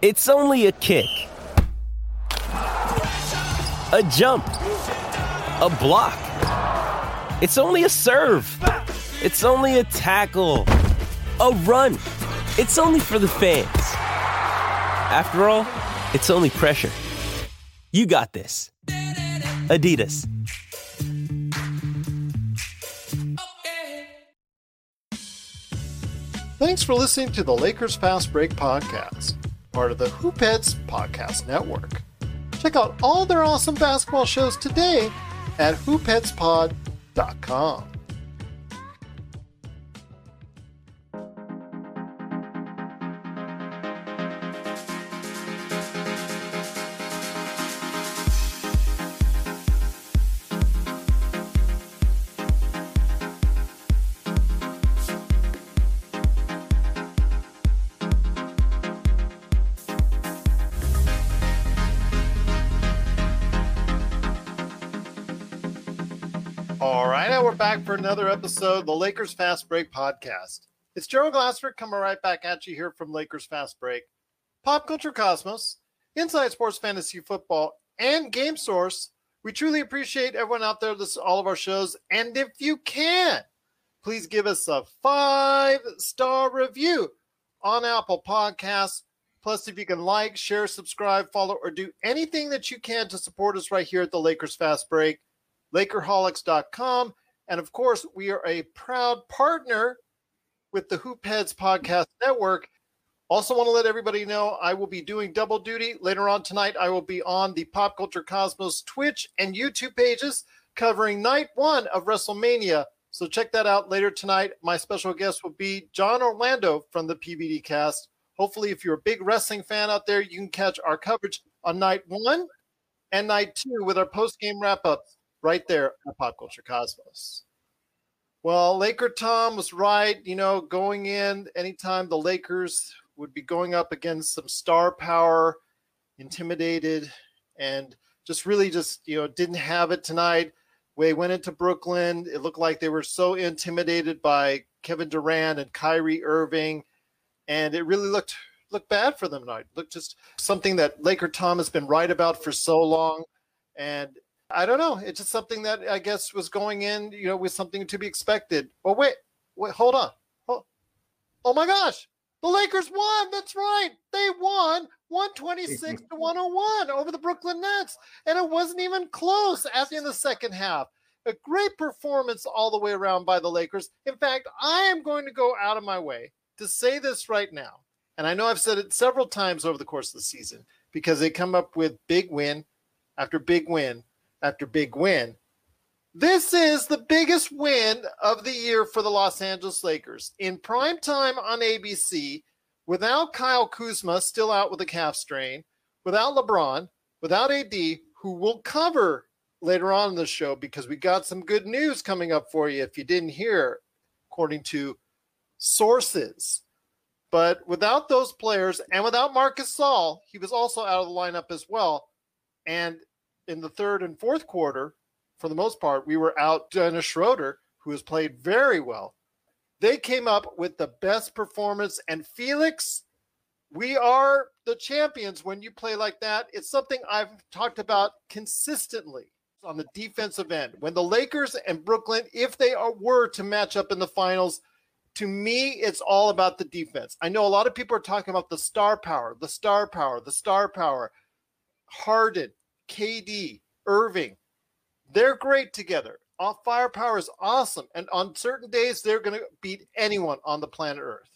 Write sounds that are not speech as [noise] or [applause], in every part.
It's only a kick, a jump, a block. It's only a serve. It's only a tackle, a run. It's only for the fans. After all, it's only pressure. You got this. Adidas. Thanks for listening to the Lakers Fast Break podcast, part of the Hoopheads Podcast Network. Check out all their awesome basketball shows today at hoopheadspod.com. All right, now we're back for another episode of the Lakers Fast Break podcast. It's Gerald Glassford coming right back at you here from Lakers Fast Break, Pop Culture Cosmos, Inside Sports Fantasy Football, and Game Source. We truly appreciate everyone out there to all of our shows. And if you can, please give us a five star review on Apple Podcasts. Plus, if you can like, share, subscribe, follow, or do anything that you can to support us right here at the Lakers Fast Break, Lakerholics.com. And of course, we are a proud partner with the Hoopheads Podcast Network. Also, want to let everybody know I will be doing double duty later on tonight. I will be on the Pop Culture Cosmos Twitch and YouTube pages covering night one of WrestleMania. So check that out later tonight. My special guest will be John Orlando from the PBD cast. Hopefully, if you're a big wrestling fan out there, you can catch our coverage on night one and night two with our post game wrap ups right there Pop Culture Cosmos. Well, Laker Tom was right. You know, going in anytime the Lakers would be going up against some star power, intimidated, and just really just, you know, didn't have it tonight. They went into Brooklyn. It looked like they were so intimidated by Kevin Durant and Kyrie Irving. And it really looked looked bad for them tonight. Looked just something that Laker Tom has been right about for so long. And I don't know. It's just something that I guess was going in, you know, with something to be expected. Oh wait, wait, hold on. Oh, oh my gosh, the Lakers won. That's right, they won, one twenty six to one hundred one over the Brooklyn Nets, and it wasn't even close. As in the second half, a great performance all the way around by the Lakers. In fact, I am going to go out of my way to say this right now, and I know I've said it several times over the course of the season because they come up with big win after big win after big win. This is the biggest win of the year for the Los Angeles Lakers. In prime time on ABC, without Kyle Kuzma still out with a calf strain, without LeBron, without AD, who will cover later on in the show because we got some good news coming up for you if you didn't hear, according to sources. But without those players and without Marc Gasol, he was also out of the lineup as well. And in the third and fourth quarter, for the most part, we were out Dennis Schroeder, who has played very well. They came up with the best performance, and Felix, we are the champions when you play like that. It's something I've talked about consistently on the defensive end. When the Lakers and Brooklyn, if they are, were to match up in the finals, to me, it's all about the defense. I know a lot of people are talking about the star power, the star power, the star power. Harden, KD, Irving, they're great together. Off firepower is awesome. And on certain days, they're going to beat anyone on the planet Earth.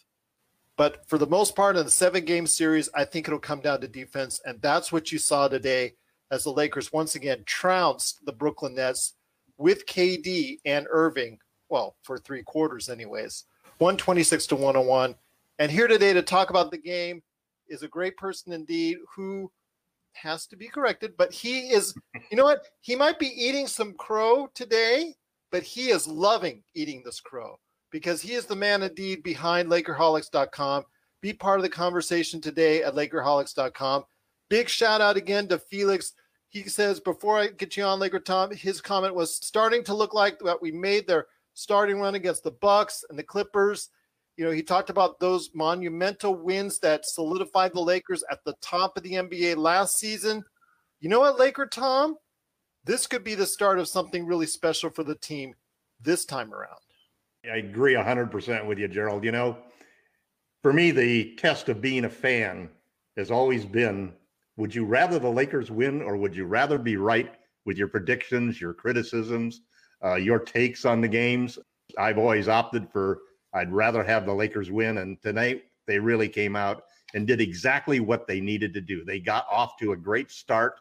But for the most part, in the seven game series, I think it'll come down to defense. And that's what you saw today as the Lakers once again trounced the Brooklyn Nets with KD and Irving. Well, for three quarters, anyways. 126 to 101. And here today to talk about the game is a great person indeed who has to be corrected, but he is, you know what? He might be eating some crow today, but he is loving eating this crow because he is the man indeed behind Lakerholics.com. Be part of the conversation today at Lakerholics.com. Big shout out again to Felix. He says, before I get you on, Laker Tom, his comment was starting to look like that we made their starting run against the Bucks and the Clippers. You know, he talked about those monumental wins that solidified the Lakers at the top of the NBA last season. You know what, Laker Tom? This could be the start of something really special for the team this time around. I agree 100% with you, Gerald. You know, for me, the test of being a fan has always been would you rather the Lakers win or would you rather be right with your predictions, your criticisms, uh, your takes on the games? I've always opted for I'd rather have the Lakers win. And tonight they really came out and did exactly what they needed to do. They got off to a great start.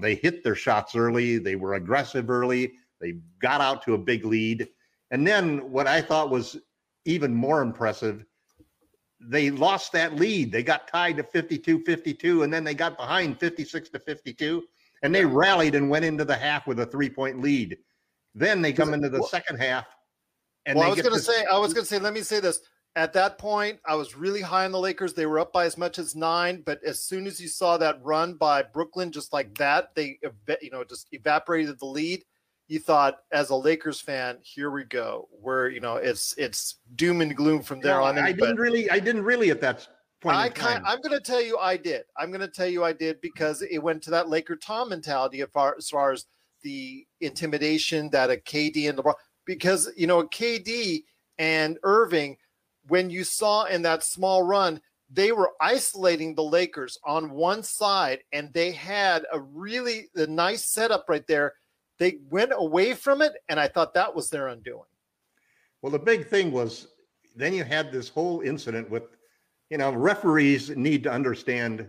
They hit their shots early. They were aggressive early. They got out to a big lead. And then what I thought was even more impressive, they lost that lead. They got tied to 52 52, and then they got behind 56 to 52, and they rallied and went into the half with a three point lead. Then they come into the second half. And well, I was going to say, I was going to say, let me say this. At that point, I was really high on the Lakers. They were up by as much as nine, but as soon as you saw that run by Brooklyn, just like that, they, you know, just evaporated the lead you thought as a Lakers fan, here we go. Where you know it's it's doom and gloom from there on. I didn't really, I didn't really at that point. I kind, I'm going to tell you, I did. I'm going to tell you, I did because it went to that Laker Tom mentality as far, as far as the intimidation that a KD and LeBron. Because you know, KD and Irving, when you saw in that small run, they were isolating the Lakers on one side, and they had a really a nice setup right there they went away from it, and I thought that was their undoing. Well, the big thing was then you had this whole incident with, you know, referees need to understand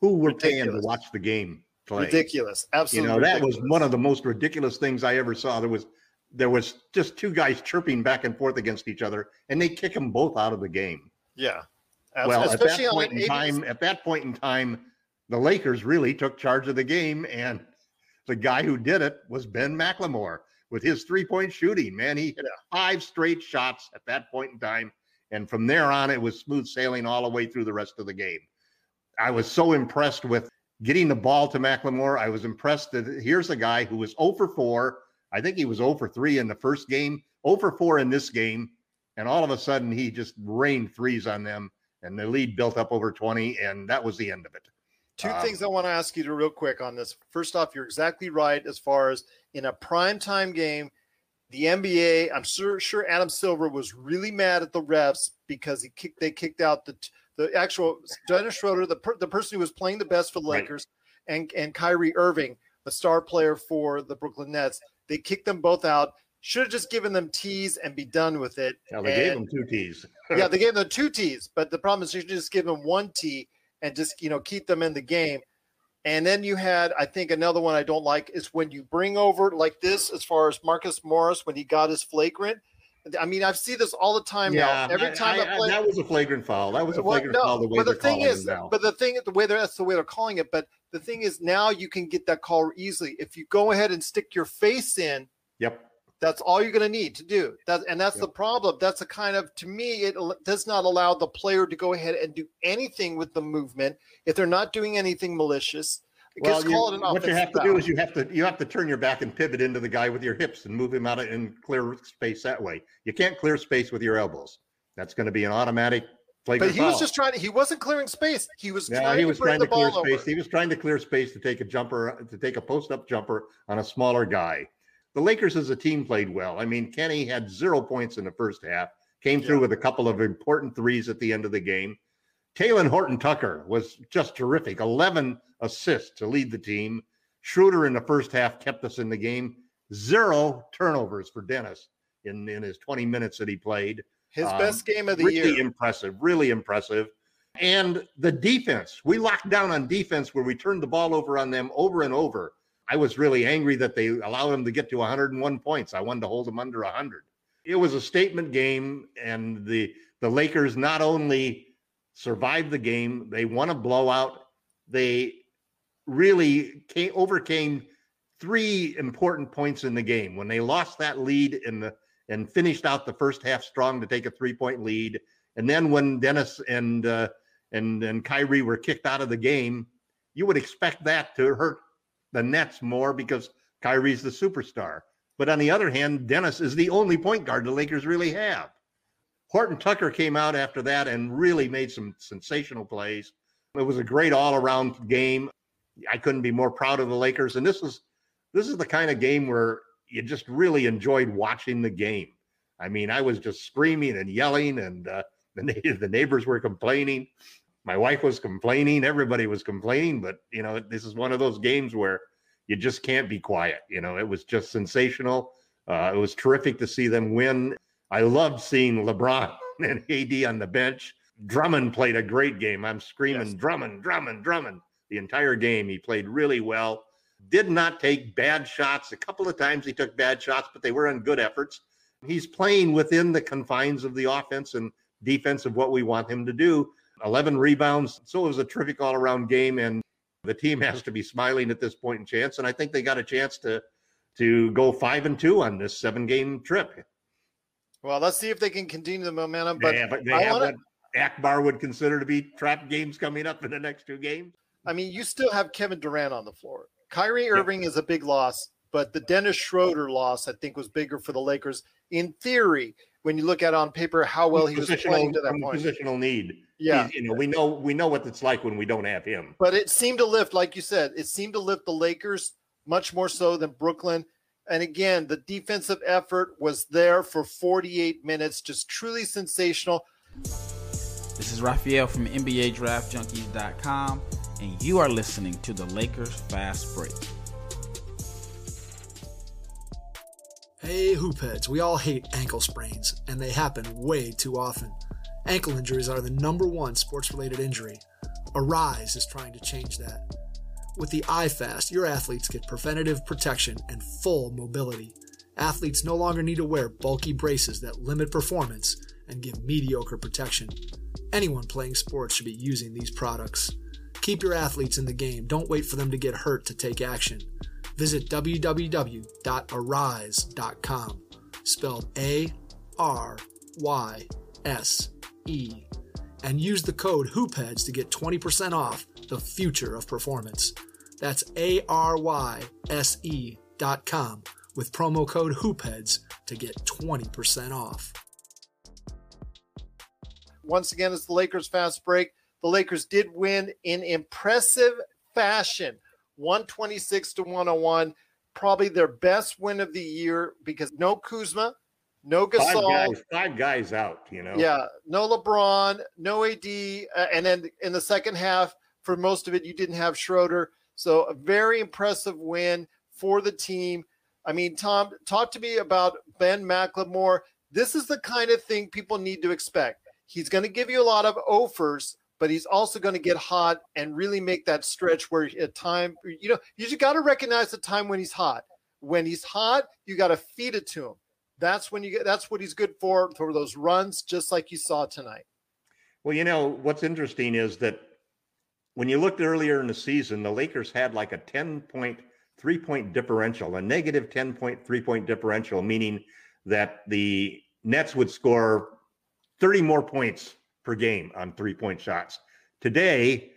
who were ridiculous. paying to watch the game play. Ridiculous, absolutely. You know, that ridiculous. was one of the most ridiculous things I ever saw. There was there was just two guys chirping back and forth against each other, and they kick them both out of the game. Yeah. Well, at that point in time, at that point in time, the Lakers really took charge of the game, and the guy who did it was Ben McLemore with his three point shooting. Man, he hit five straight shots at that point in time. And from there on, it was smooth sailing all the way through the rest of the game. I was so impressed with getting the ball to McLemore. I was impressed that here's a guy who was 0 for 4. I think he was 0 for 3 in the first game, 0 for 4 in this game. And all of a sudden, he just rained threes on them, and the lead built up over 20, and that was the end of it. Two um, things I want to ask you to real quick on this. First off, you're exactly right as far as in a prime time game, the NBA. I'm sure sure Adam Silver was really mad at the refs because he kicked they kicked out the the actual Dennis Schroeder, the per, the person who was playing the best for the Lakers, right. and and Kyrie Irving, the star player for the Brooklyn Nets. They kicked them both out. Should have just given them tees and be done with it. Yeah, they and, gave them two tees. [laughs] yeah, they gave them [laughs] two tees, but the problem is you should just give them one tee and just you know keep them in the game. And then you had, I think, another one I don't like is when you bring over like this, as far as Marcus Morris when he got his flagrant. I mean, I see this all the time yeah, now. Every time I, I, play, that was a flagrant foul. That was a flagrant well, no, foul. The way but the thing is, but the thing, the way that's the way they're calling it. But the thing is, now you can get that call easily if you go ahead and stick your face in. Yep. That's all you're going to need to do. That and that's yep. the problem. That's a kind of to me it does not allow the player to go ahead and do anything with the movement if they're not doing anything malicious. Well, you, what you have to do is you have to you have to turn your back and pivot into the guy with your hips and move him out and clear space that way. You can't clear space with your elbows. That's going to be an automatic but he foul. was just trying to, he wasn't clearing space. He was yeah, trying he was to trying to clear space. Over. He was trying to clear space to take a jumper, to take a post up jumper on a smaller guy the Lakers as a team played well. I mean, Kenny had zero points in the first half, came through yeah. with a couple of important threes at the end of the game. Talen Horton Tucker was just terrific 11 assists to lead the team. Schroeder in the first half kept us in the game. Zero turnovers for Dennis in, in his 20 minutes that he played. His um, best game of the really year. Really impressive, really impressive. And the defense, we locked down on defense where we turned the ball over on them over and over. I was really angry that they allowed him to get to 101 points. I wanted to hold him under 100. It was a statement game, and the the Lakers not only survived the game, they won a blowout. They really came, overcame three important points in the game when they lost that lead in the and finished out the first half strong to take a three point lead, and then when Dennis and uh, and and Kyrie were kicked out of the game, you would expect that to hurt the Nets more because Kyrie's the superstar. But on the other hand, Dennis is the only point guard the Lakers really have. Horton Tucker came out after that and really made some sensational plays. It was a great all-around game. I couldn't be more proud of the Lakers. And this is this is the kind of game where you just really enjoyed watching the game. I mean, I was just screaming and yelling, and uh, [laughs] the, the neighbors were complaining. My wife was complaining. Everybody was complaining. But you know, this is one of those games where you just can't be quiet. You know, it was just sensational. Uh, it was terrific to see them win. I loved seeing LeBron [laughs] and AD on the bench. Drummond played a great game. I'm screaming, yes. Drummond, Drummond, Drummond. The entire game, he played really well. Did not take bad shots. A couple of times he took bad shots, but they were in good efforts. He's playing within the confines of the offense and defense of what we want him to do. 11 rebounds. So it was a terrific all around game. And the team [laughs] has to be smiling at this point in chance. And I think they got a chance to to go five and two on this seven game trip. Well, let's see if they can continue the momentum. But, yeah, but they I have wanna... what Akbar would consider to be trap games coming up in the next two games. I mean, you still have Kevin Durant on the floor. Kyrie Irving yep. is a big loss, but the Dennis Schroeder loss, I think, was bigger for the Lakers. In theory, when you look at on paper how well he was playing to that point. Positional need. Yeah. He's, you know, we know we know what it's like when we don't have him. But it seemed to lift, like you said, it seemed to lift the Lakers much more so than Brooklyn. And again, the defensive effort was there for 48 minutes, just truly sensational. This is Raphael from NBA Draft Junkies.com, and you are listening to the Lakers Fast Break. Hey, hoopheads, we all hate ankle sprains, and they happen way too often. Ankle injuries are the number one sports related injury. Aryse is trying to change that. With the iFast, your athletes get preventative protection and full mobility. Athletes no longer need to wear bulky braces that limit performance and give mediocre protection. Anyone playing sports should be using these products. Keep your athletes in the game. Don't wait for them to get hurt to take action. Visit www.aryse.com, spelled A R Y S E, and use the code HoopHeads to get 20% off the future of performance. That's A R Y S E dot com with promo code HoopHeads to get 20% off. Once again, it's the Lakers fast break. The Lakers did win in impressive fashion 126 to 101. Probably their best win of the year because no Kuzma, no Gasol. Five guys, five guys out, you know. Yeah, no LeBron, no AD. Uh, and then in the second half, for most of it, you didn't have Schroeder. So a very impressive win for the team. I mean, Tom, talk to me about Ben McLemore. This is the kind of thing people need to expect. He's going to give you a lot of offers, but he's also going to get hot and really make that stretch where at time, you know, you just got to recognize the time when he's hot. When he's hot, you got to feed it to him. That's when you get. That's what he's good for for those runs, just like you saw tonight. Well, you know what's interesting is that when you looked earlier in the season, the Lakers had like a ten point three point differential, a negative ten point three point differential, meaning that the Nets would score thirty more points per game on three point shots. Today,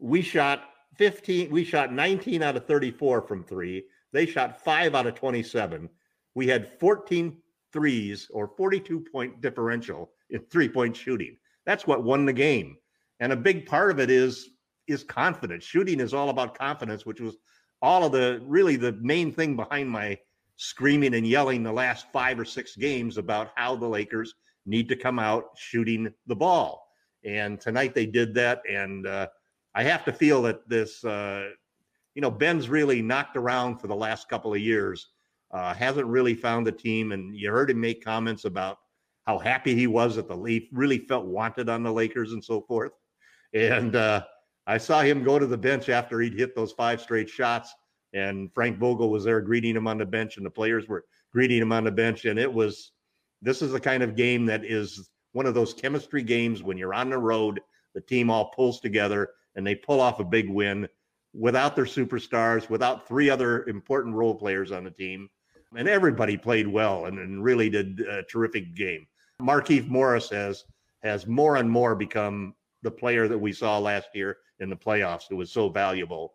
we shot 15, we shot 19 out of 34 from three. They shot five out of 27. We had 14 threes or 42 point differential in three point shooting. That's what won the game. And a big part of it is is confidence. Shooting is all about confidence, which was all of the really the main thing behind my screaming and yelling the last five or six games about how the Lakers need to come out shooting the ball. And tonight they did that. And uh, I have to feel that this, uh, you know, Ben's really knocked around for the last couple of years, uh, hasn't really found the team. And you heard him make comments about how happy he was that the Leaf really felt wanted on the Lakers and so forth. And uh, I saw him go to the bench after he'd hit those five straight shots. And Frank Vogel was there greeting him on the bench, and the players were greeting him on the bench. And it was this is the kind of game that is one of those chemistry games when you're on the road, the team all pulls together and they pull off a big win without their superstars, without three other important role players on the team. And everybody played well and, and really did a terrific game. Markieff Morris has has more and more become the player that we saw last year in the playoffs who was so valuable.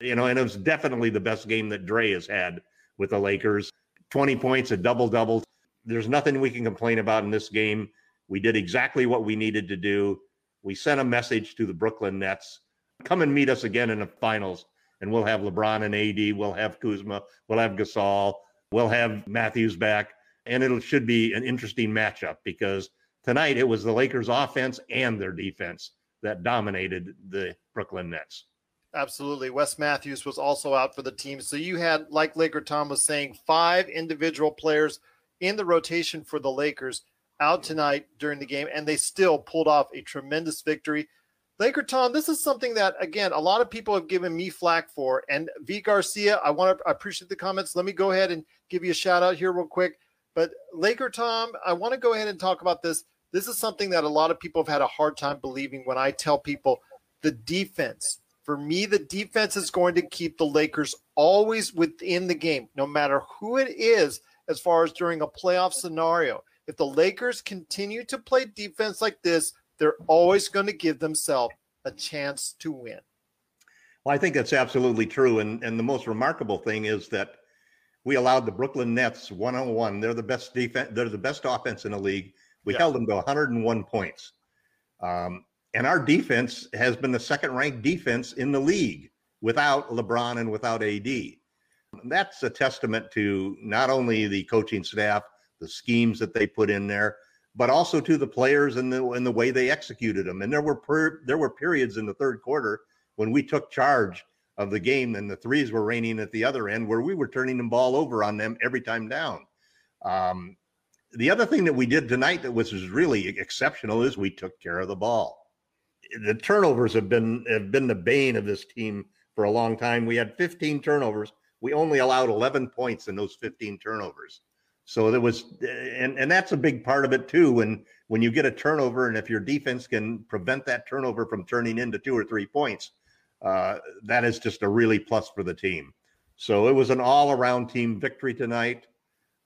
You know, and it was definitely the best game that Dre has had with the Lakers. 20 points, a double double, there's nothing we can complain about in this game. We did exactly what we needed to do. We sent a message to the Brooklyn Nets come and meet us again in the finals, and we'll have LeBron and AD, we'll have Kuzma, we'll have Gasol, we'll have Matthews back, and it should be an interesting matchup because tonight it was the Lakers offense and their defense that dominated the Brooklyn Nets. Absolutely. Wes Matthews was also out for the team. So you had, like Laker Tom was saying, five individual players in the rotation for the Lakers out tonight during the game, and they still pulled off a tremendous victory. Laker Tom, this is something that again a lot of people have given me flack for. And V Garcia, I want to appreciate the comments. Let me go ahead and give you a shout out here real quick. But Laker Tom, I want to go ahead and talk about this. This is something that a lot of people have had a hard time believing when I tell people the defense. For me, the defense is going to keep the Lakers always within the game, no matter who it is, as far as during a playoff scenario. If the Lakers continue to play defense like this, they're always going to give themselves a chance to win. Well, I think that's absolutely true. And, and the most remarkable thing is that we allowed the Brooklyn Nets one on one. They're the best defense, they're the best offense in the league. We yeah. held them to 101 points. Um, and our defense has been the second ranked defense in the league without LeBron and without AD. That's a testament to not only the coaching staff, the schemes that they put in there, but also to the players and the and the way they executed them. And there were per, there were periods in the third quarter when we took charge of the game and the threes were raining at the other end where we were turning the ball over on them every time down. Um, the other thing that we did tonight that was, was really exceptional is we took care of the ball. The turnovers have been have been the bane of this team for a long time. We had 15 turnovers. We only allowed 11 points in those 15 turnovers. So there was, and and that's a big part of it too. When when you get a turnover, and if your defense can prevent that turnover from turning into two or three points, uh, that is just a really plus for the team. So it was an all-around team victory tonight.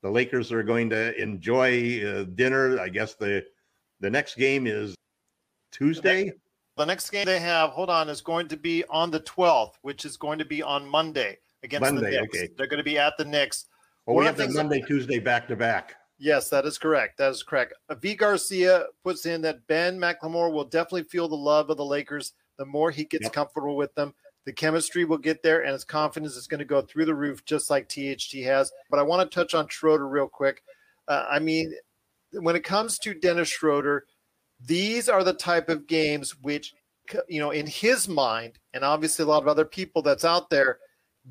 The Lakers are going to enjoy uh, dinner. I guess the the next game is Tuesday. The next game they have, hold on, is going to be on the 12th, which is going to be on Monday against Monday, the Knicks. Okay. They're going to be at the Knicks. Well, we have the Monday, that, Tuesday back to back. Yes, that is correct. That is correct. V. Garcia puts in that Ben McLemore will definitely feel the love of the Lakers the more he gets yep. comfortable with them. The chemistry will get there, and his confidence is going to go through the roof, just like THT has. But I want to touch on Schroeder real quick. Uh, I mean, when it comes to Dennis Schroeder, these are the type of games which, you know, in his mind, and obviously a lot of other people that's out there,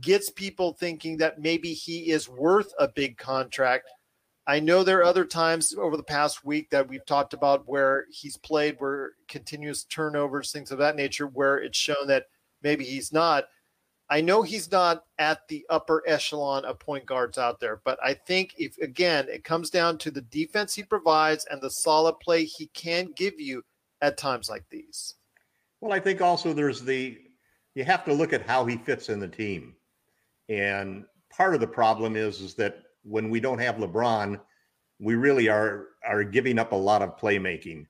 gets people thinking that maybe he is worth a big contract. I know there are other times over the past week that we've talked about where he's played where continuous turnovers, things of that nature, where it's shown that maybe he's not. I know he's not at the upper echelon of point guards out there, but I think if again it comes down to the defense he provides and the solid play he can give you at times like these. Well, I think also there's the you have to look at how he fits in the team. And part of the problem is is that when we don't have LeBron, we really are are giving up a lot of playmaking,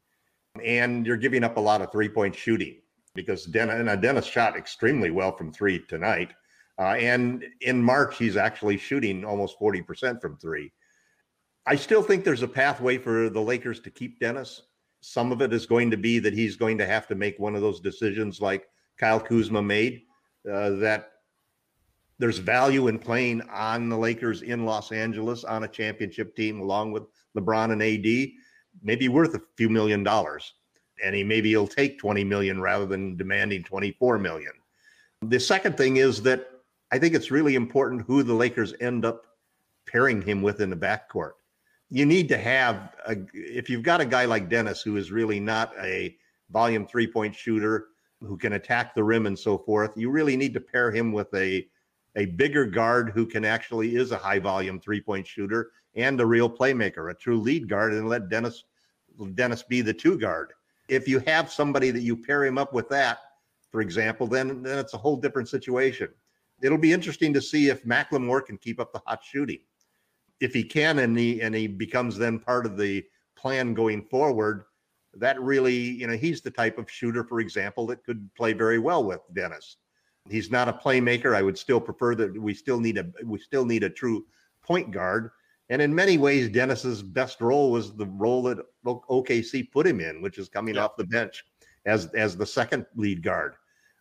and you're giving up a lot of three point shooting because Dennis, and Dennis shot extremely well from three tonight. Uh, and in March, he's actually shooting almost 40% from three. I still think there's a pathway for the Lakers to keep Dennis. Some of it is going to be that he's going to have to make one of those decisions like Kyle Kuzma made uh, that there's value in playing on the Lakers in Los Angeles on a championship team along with LeBron and AD. Maybe worth a few million dollars, and he maybe he'll take 20 million rather than demanding 24 million. The second thing is that I think it's really important who the Lakers end up pairing him with in the backcourt. You need to have a, if you've got a guy like Dennis who is really not a volume three point shooter who can attack the rim and so forth, you really need to pair him with a a bigger guard who can actually is a high volume three point shooter and a real playmaker, a true lead guard, and let Dennis Dennis be the two guard. If you have somebody that you pair him up with that, for example, then then it's a whole different situation. It'll be interesting to see if McLemore can keep up the hot shooting. If he can, and he and he becomes then part of the plan going forward, that really, you know, he's the type of shooter, for example, that could play very well with Dennis. He's not a playmaker. I would still prefer that we still need a we still need a true point guard. And in many ways, Dennis's best role was the role that OKC put him in, which is coming yeah. off the bench as as the second lead guard.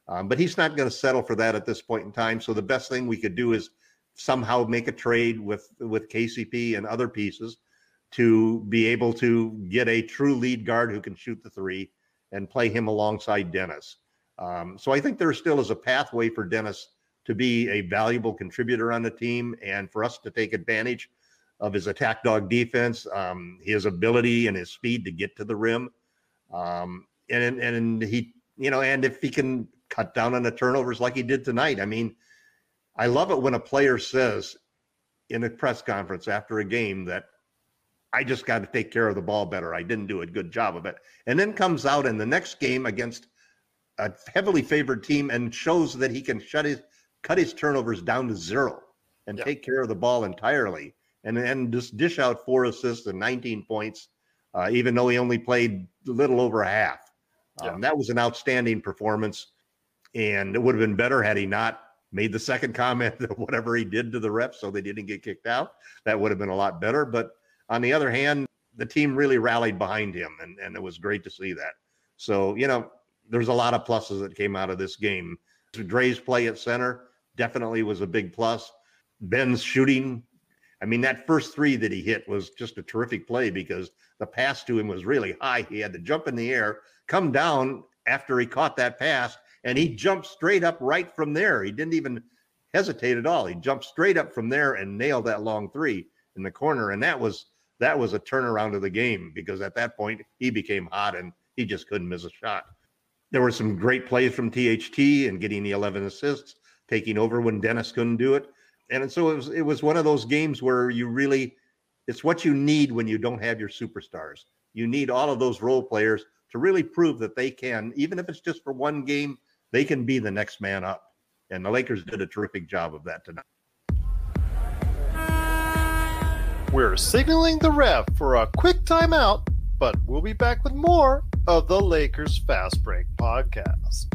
Um, but he's not going to settle for that at this point in time. So the best thing we could do is somehow make a trade with with KCP and other pieces to be able to get a true lead guard who can shoot the three and play him alongside Dennis. Um, so I think there still is a pathway for Dennis to be a valuable contributor on the team and for us to take advantage of his attack dog defense, um, his ability and his speed to get to the rim. Um, and, and he, you know, and if he can cut down on the turnovers like he did tonight, I mean, I love it when a player says in a press conference after a game that I just got to take care of the ball better. I didn't do a good job of it. And then comes out in the next game against a heavily favored team and shows that he can shut his cut his turnovers down to zero and yeah. take care of the ball entirely and then just dish out four assists and 19 points, uh, even though he only played a little over a half. Um, That was an outstanding performance. And it would have been better had he not made the second [laughs] comment that whatever he did to the refs so they didn't get kicked out. That would have been a lot better. But on the other hand, the team really rallied behind him, and, and it was great to see that. So, you know, there's a lot of pluses that came out of this game. Dre's play at center definitely was a big plus. Ben's shooting, I mean, that first three that he hit was just a terrific play because the pass to him was really high. He had to jump in the air, come down after he caught that pass, and he jumped straight up right from there. He didn't even hesitate at all. He jumped straight up from there and nailed that long three in the corner. And that was that was a turnaround of the game because at that point he became hot and he just couldn't miss a shot. There were some great plays from THT and getting the 11 assists, taking over when Dennis couldn't do it. And so it was it was one of those games where you really it's what you need when you don't have your superstars. You need all of those role players to really prove that they can, even if it's just for one game, they can be the next man up. And the Lakers did a terrific job of that tonight. We're signaling the ref for a quick timeout, but we'll be back with more of the Lakers Fast Break podcast.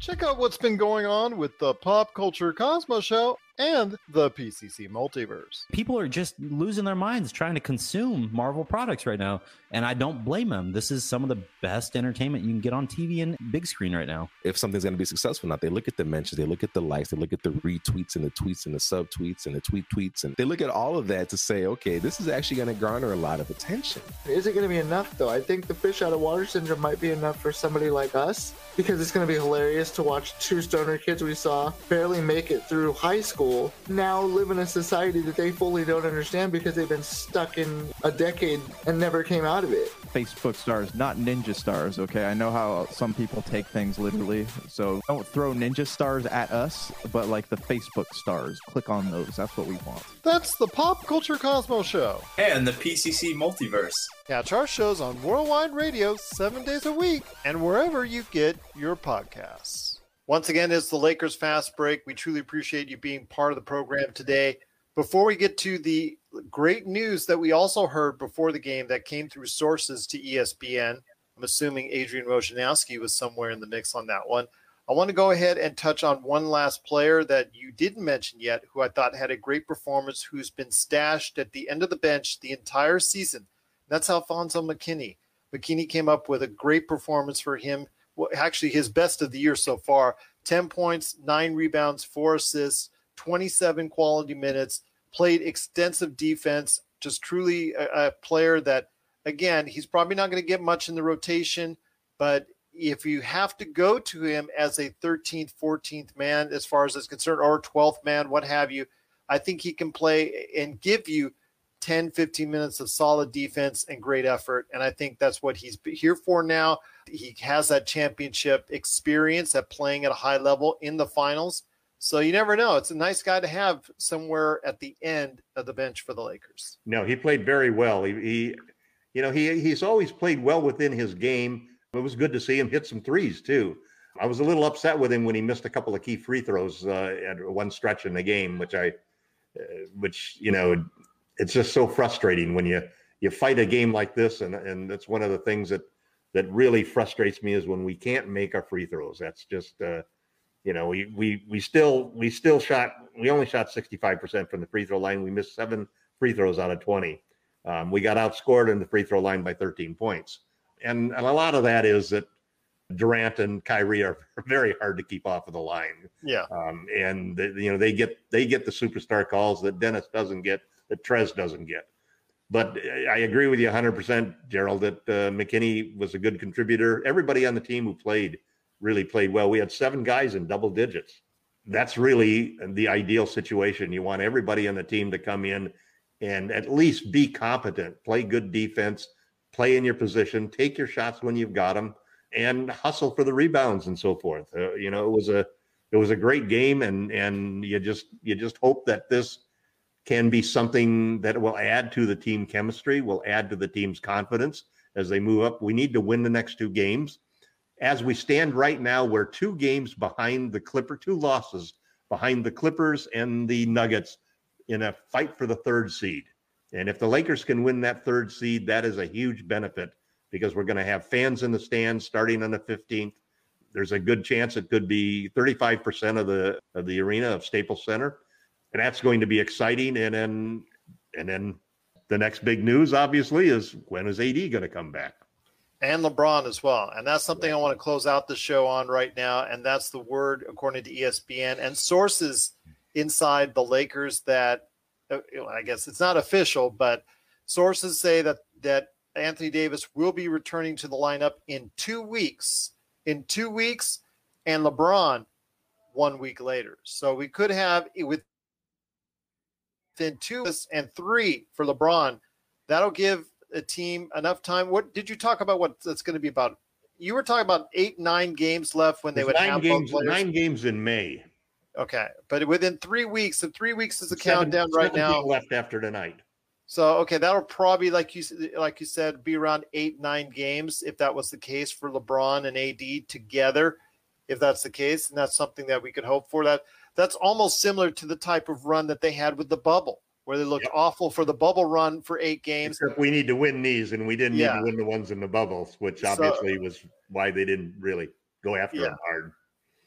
Check out what's been going on with the Pop Culture Cosmos Show and the PCC multiverse. People are just losing their minds trying to consume Marvel products right now, and I don't blame them. This is some of the best entertainment you can get on TV and big screen right now. If something's going to be successful, not they look at the mentions, they look at the likes, they look at the retweets and the tweets and the subtweets and the tweet tweets, and they look at all of that to say, okay, this is actually going to garner a lot of attention. Is it going to be enough though? I think the fish out of water syndrome might be enough for somebody like us because it's going to be hilarious to watch two stoner kids we saw barely make it through high school school now live in a society that they fully don't understand because they've been stuck in a decade and never came out of it. Facebook stars, not ninja stars, okay? I know how some people take things literally. So don't throw ninja stars at us, but like the Facebook stars. Click on those. That's what we want. That's the Pop Culture Cosmos Show. And the PCC Multiverse. Catch our shows on Worldwide Radio seven days a week and wherever you get your podcasts. Once again, it's the Lakers Fast Break. We truly appreciate you being part of the program today. Before we get to the great news that we also heard before the game that came through sources to ESPN, I'm assuming Adrian Wojnarowski was somewhere in the mix on that one. I want to go ahead and touch on one last player that you didn't mention yet, who I thought had a great performance, who's been stashed at the end of the bench the entire season. That's Alfonzo McKinnie. McKinnie came up with a great performance for him actually his best of the year so far 10 points, nine rebounds, four assists, 27 quality minutes, played extensive defense. Just truly a, a player that, again, he's probably not going to get much in the rotation, but if you have to go to him as a 13th, 14th man, as far as is concerned, or 12th man, what have you, I think he can play and give you 10, 15 minutes of solid defense and great effort. And I think that's what he's here for now. He has that championship experience at playing at a high level in the finals. So you never know. It's a nice guy to have somewhere at the end of the bench for the Lakers. No, he played very well. He, he you know, he he's always played well within his game. It was good to see him hit some threes too. I was a little upset with him when he missed a couple of key free throws uh, at one stretch in the game, which I, uh, which you know, it's just so frustrating when you you fight a game like this, and and that's one of the things that that really frustrates me is when we can't make our free throws. That's just uh, you know we we we still we still shot we only shot 65% from the free throw line. We missed seven free throws out of 20. Um, we got outscored in the free throw line by 13 points. And, and a lot of that is that Durant and Kyrie are [laughs] very hard to keep off of the line. Yeah. Um, and they, you know they get they get the superstar calls that Dennis doesn't get, that Trez doesn't get. But I agree with you 100%, Gerald, that uh, McKinnie was a good contributor. Everybody on the team who played really played well. We had seven guys in double digits. That's really the ideal situation. You want everybody on the team to come in and at least be competent, play good defense, play in your position, take your shots when you've got them, and hustle for the rebounds and so forth. Uh, you know, it was a it was a great game, and and you just you just hope that this can be something that will add to the team chemistry, will add to the team's confidence as they move up. We need to win the next two games. As we stand right now, we're two games behind the Clipper, two losses behind the Clippers and the Nuggets in a fight for the third seed. And if the Lakers can win that third seed, that is a huge benefit because we're going to have fans in the stands starting on the 15th. There's a good chance it could be 35% of the of the arena of Staples Center and that's going to be exciting. And then, and then the next big news, obviously, is when is AD going to come back? And LeBron as well. And that's something I want to close out the show on right now. And that's the word, according to ESPN and sources inside the Lakers, that uh, I guess it's not official, but sources say that that Anthony Davis will be returning to the lineup in two weeks. In two weeks, and LeBron one week later. So we could have with then two and three for LeBron. That'll give a team enough time. What did you talk about? What that's going to be about? You were talking about eight, nine games left when they would nine games. Nine games in May. Okay, but within three weeks, and three weeks is the seven, countdown right now. Left after tonight. So okay, that'll probably like you like you said be around eight nine games if that was the case for LeBron and AD together. If that's the case, and that's something that we could hope for. That that's almost similar to the type of run that they had with the bubble, where they looked yep. awful for the bubble run for eight games. Except we need to win these, and we didn't yeah. need to win the ones in the bubbles, which obviously so, was why they didn't really go after yeah. them hard.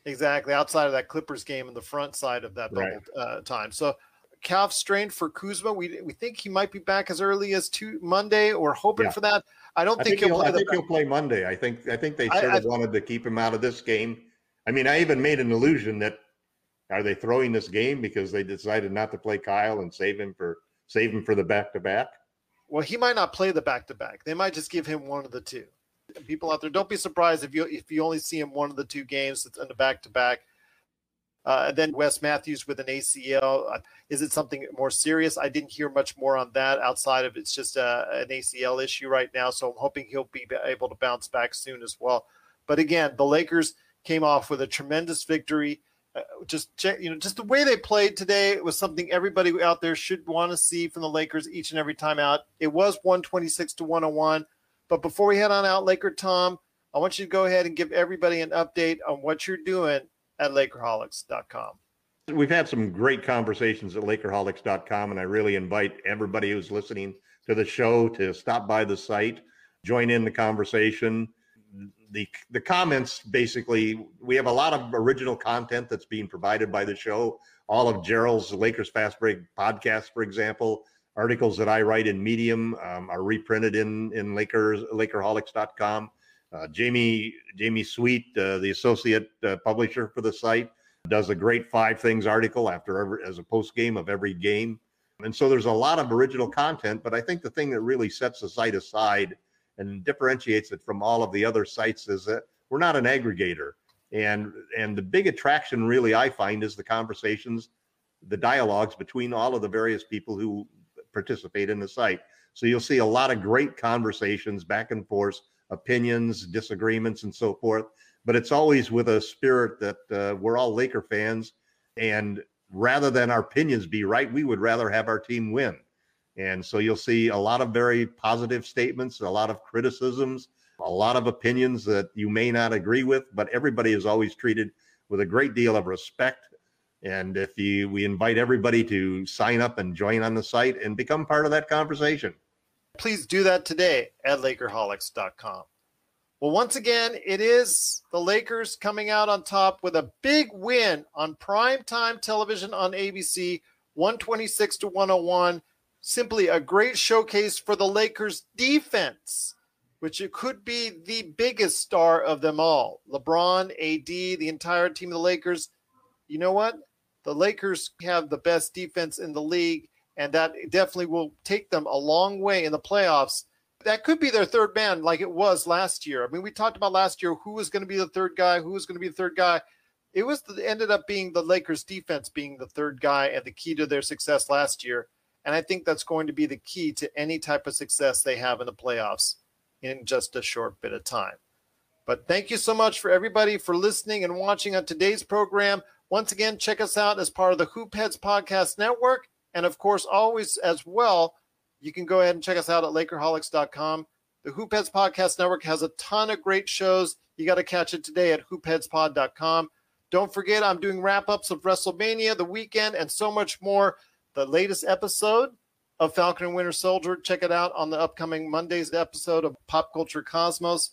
Exactly, outside of that Clippers game in the front side of that bubble right. uh, time. So calf strain for Kuzma. We we think he might be back as early as two Monday. Or hoping yeah. for that. I don't think, I think he'll, he'll play. I think he'll play Monday. I think I think they sort I, of wanted to keep him out of this game. I mean, I even made an illusion that are they throwing this game because they decided not to play Kyle and save him for save him for the back to back? Well, he might not play the back to back. They might just give him one of the two. People out there, don't be surprised if you if you only see him one of the two games in the back to back. And then Wes Matthews with an ACL. Uh, is it something more serious? I didn't hear much more on that outside of it's just a, uh, an ACL issue right now. So I'm hoping he'll be able to bounce back soon as well. But again, the Lakers came off with a tremendous victory. Uh, just you know, just the way they played today was something everybody out there should want to see from the Lakers each and every time out. It was 126 to 101. But before we head on out, Laker Tom, I want you to go ahead and give everybody an update on what you're doing at Lakerholics.com. We've had some great conversations at Lakerholics.com, and I really invite everybody who's listening to the show to stop by the site, join in the conversation the the comments basically we have a lot of original content that's being provided by the show. All of gerald's lakers fast break podcast for example articles that i write in medium um, are reprinted in in lakers lakerholics.com uh, jamie jamie sweet uh, the associate uh, publisher for the site does a great five things article after every, as a post game of every game. And so there's a lot of original content but i think the thing that really sets the site aside and differentiates it from all of the other sites is that we're not an aggregator. And and the big attraction really I find is the conversations, the dialogues between all of the various people who participate in the site. So you'll see a lot of great conversations back and forth, opinions, disagreements, and so forth. But it's always with a spirit that uh, we're all Laker fans, and rather than our opinions be right, we would rather have our team win. And so you'll see a lot of very positive statements, a lot of criticisms, a lot of opinions that you may not agree with, but everybody is always treated with a great deal of respect. And if you, we invite everybody to sign up and join on the site and become part of that conversation. Please do that today at Lakerholics.com. Well, once again, it is the Lakers coming out on top with a big win on prime time television on ABC, 126 to 101 simply a great showcase for the Lakers defense, which it could be the biggest star of them all. LeBron, AD, the entire team of the Lakers. You know what? The Lakers have the best defense in the league, and that definitely will take them a long way in the playoffs. That could be their third man, like it was last year. I mean, we talked about last year who was going to be the third guy, who was going to be the third guy. It was the, ended up being the Lakers defense being the third guy and the key to their success last year. And I think that's going to be the key to any type of success they have in the playoffs in just a short bit of time. But thank you so much for everybody for listening and watching on today's program. Once again, check us out as part of the Hoopheads Podcast Network. And of course, always as well, you can go ahead and check us out at Lakerholics.com. The Hoopheads Podcast Network has a ton of great shows. You got to catch it today at hoopheadspod.com. Don't forget, I'm doing wrap ups of WrestleMania, the weekend, and so much more the latest episode of Falcon and Winter Soldier. Check it out on the upcoming Monday's episode of Pop Culture Cosmos.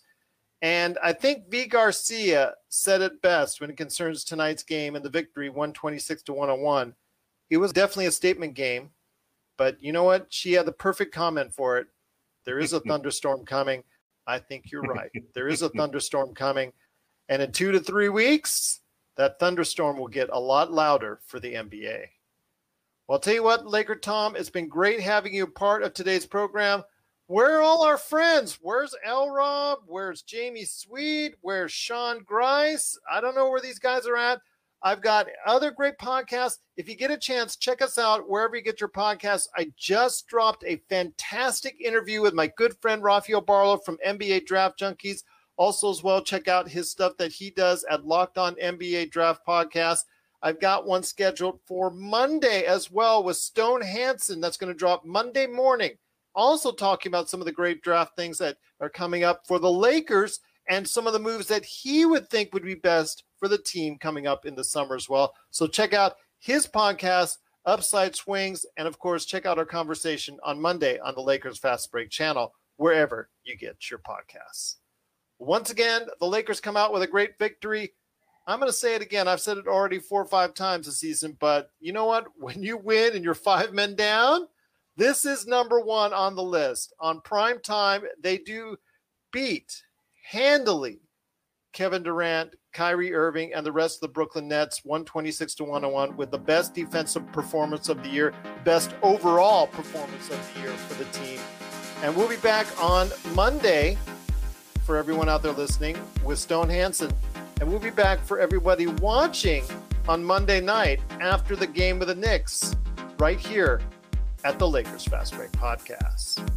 And I think V. Garcia said it best when it concerns tonight's game and the victory 126 to 101. It was definitely a statement game, but you know what? She had the perfect comment for it. There is a [laughs] thunderstorm coming. I think you're right. [laughs] There is a thunderstorm coming. And in two to three weeks, that thunderstorm will get a lot louder for the NBA. Well, I'll tell you what, Laker Tom, it's been great having you part of today's program. Where are all our friends? Where's L Rob? Where's Jamie Sweet? Where's Sean Grice? I don't know where these guys are at. I've got other great podcasts. If you get a chance, check us out wherever you get your podcasts. I just dropped a fantastic interview with my good friend Rafael Barlowe from NBA Draft Junkies. Also, as well, check out his stuff that he does at Locked On NBA Draft Podcast. I've got one scheduled for Monday as well with Stone Hansen. That's going to drop Monday morning. Also, talking about some of the great draft things that are coming up for the Lakers and some of the moves that he would think would be best for the team coming up in the summer as well. So, check out his podcast, Upside Swings, and of course, check out our conversation on Monday on the Lakers Fast Break channel, wherever you get your podcasts. Once again, the Lakers come out with a great victory I'm going to say it again. I've said it already four or five times this season, but you know what? [laughs] When you win and you're five men down, this is number one on the list. On prime time, they do beat handily Kevin Durant, Kyrie Irving, and the rest of the Brooklyn Nets 126 to 101 with the best defensive performance of the year, best overall performance of the year for the team. And we'll be back on Monday for everyone out there listening with Stone Hansen. And we'll be back for everybody watching on Monday night after the game with the Knicks, right here at the Lakers Fast Break Podcast.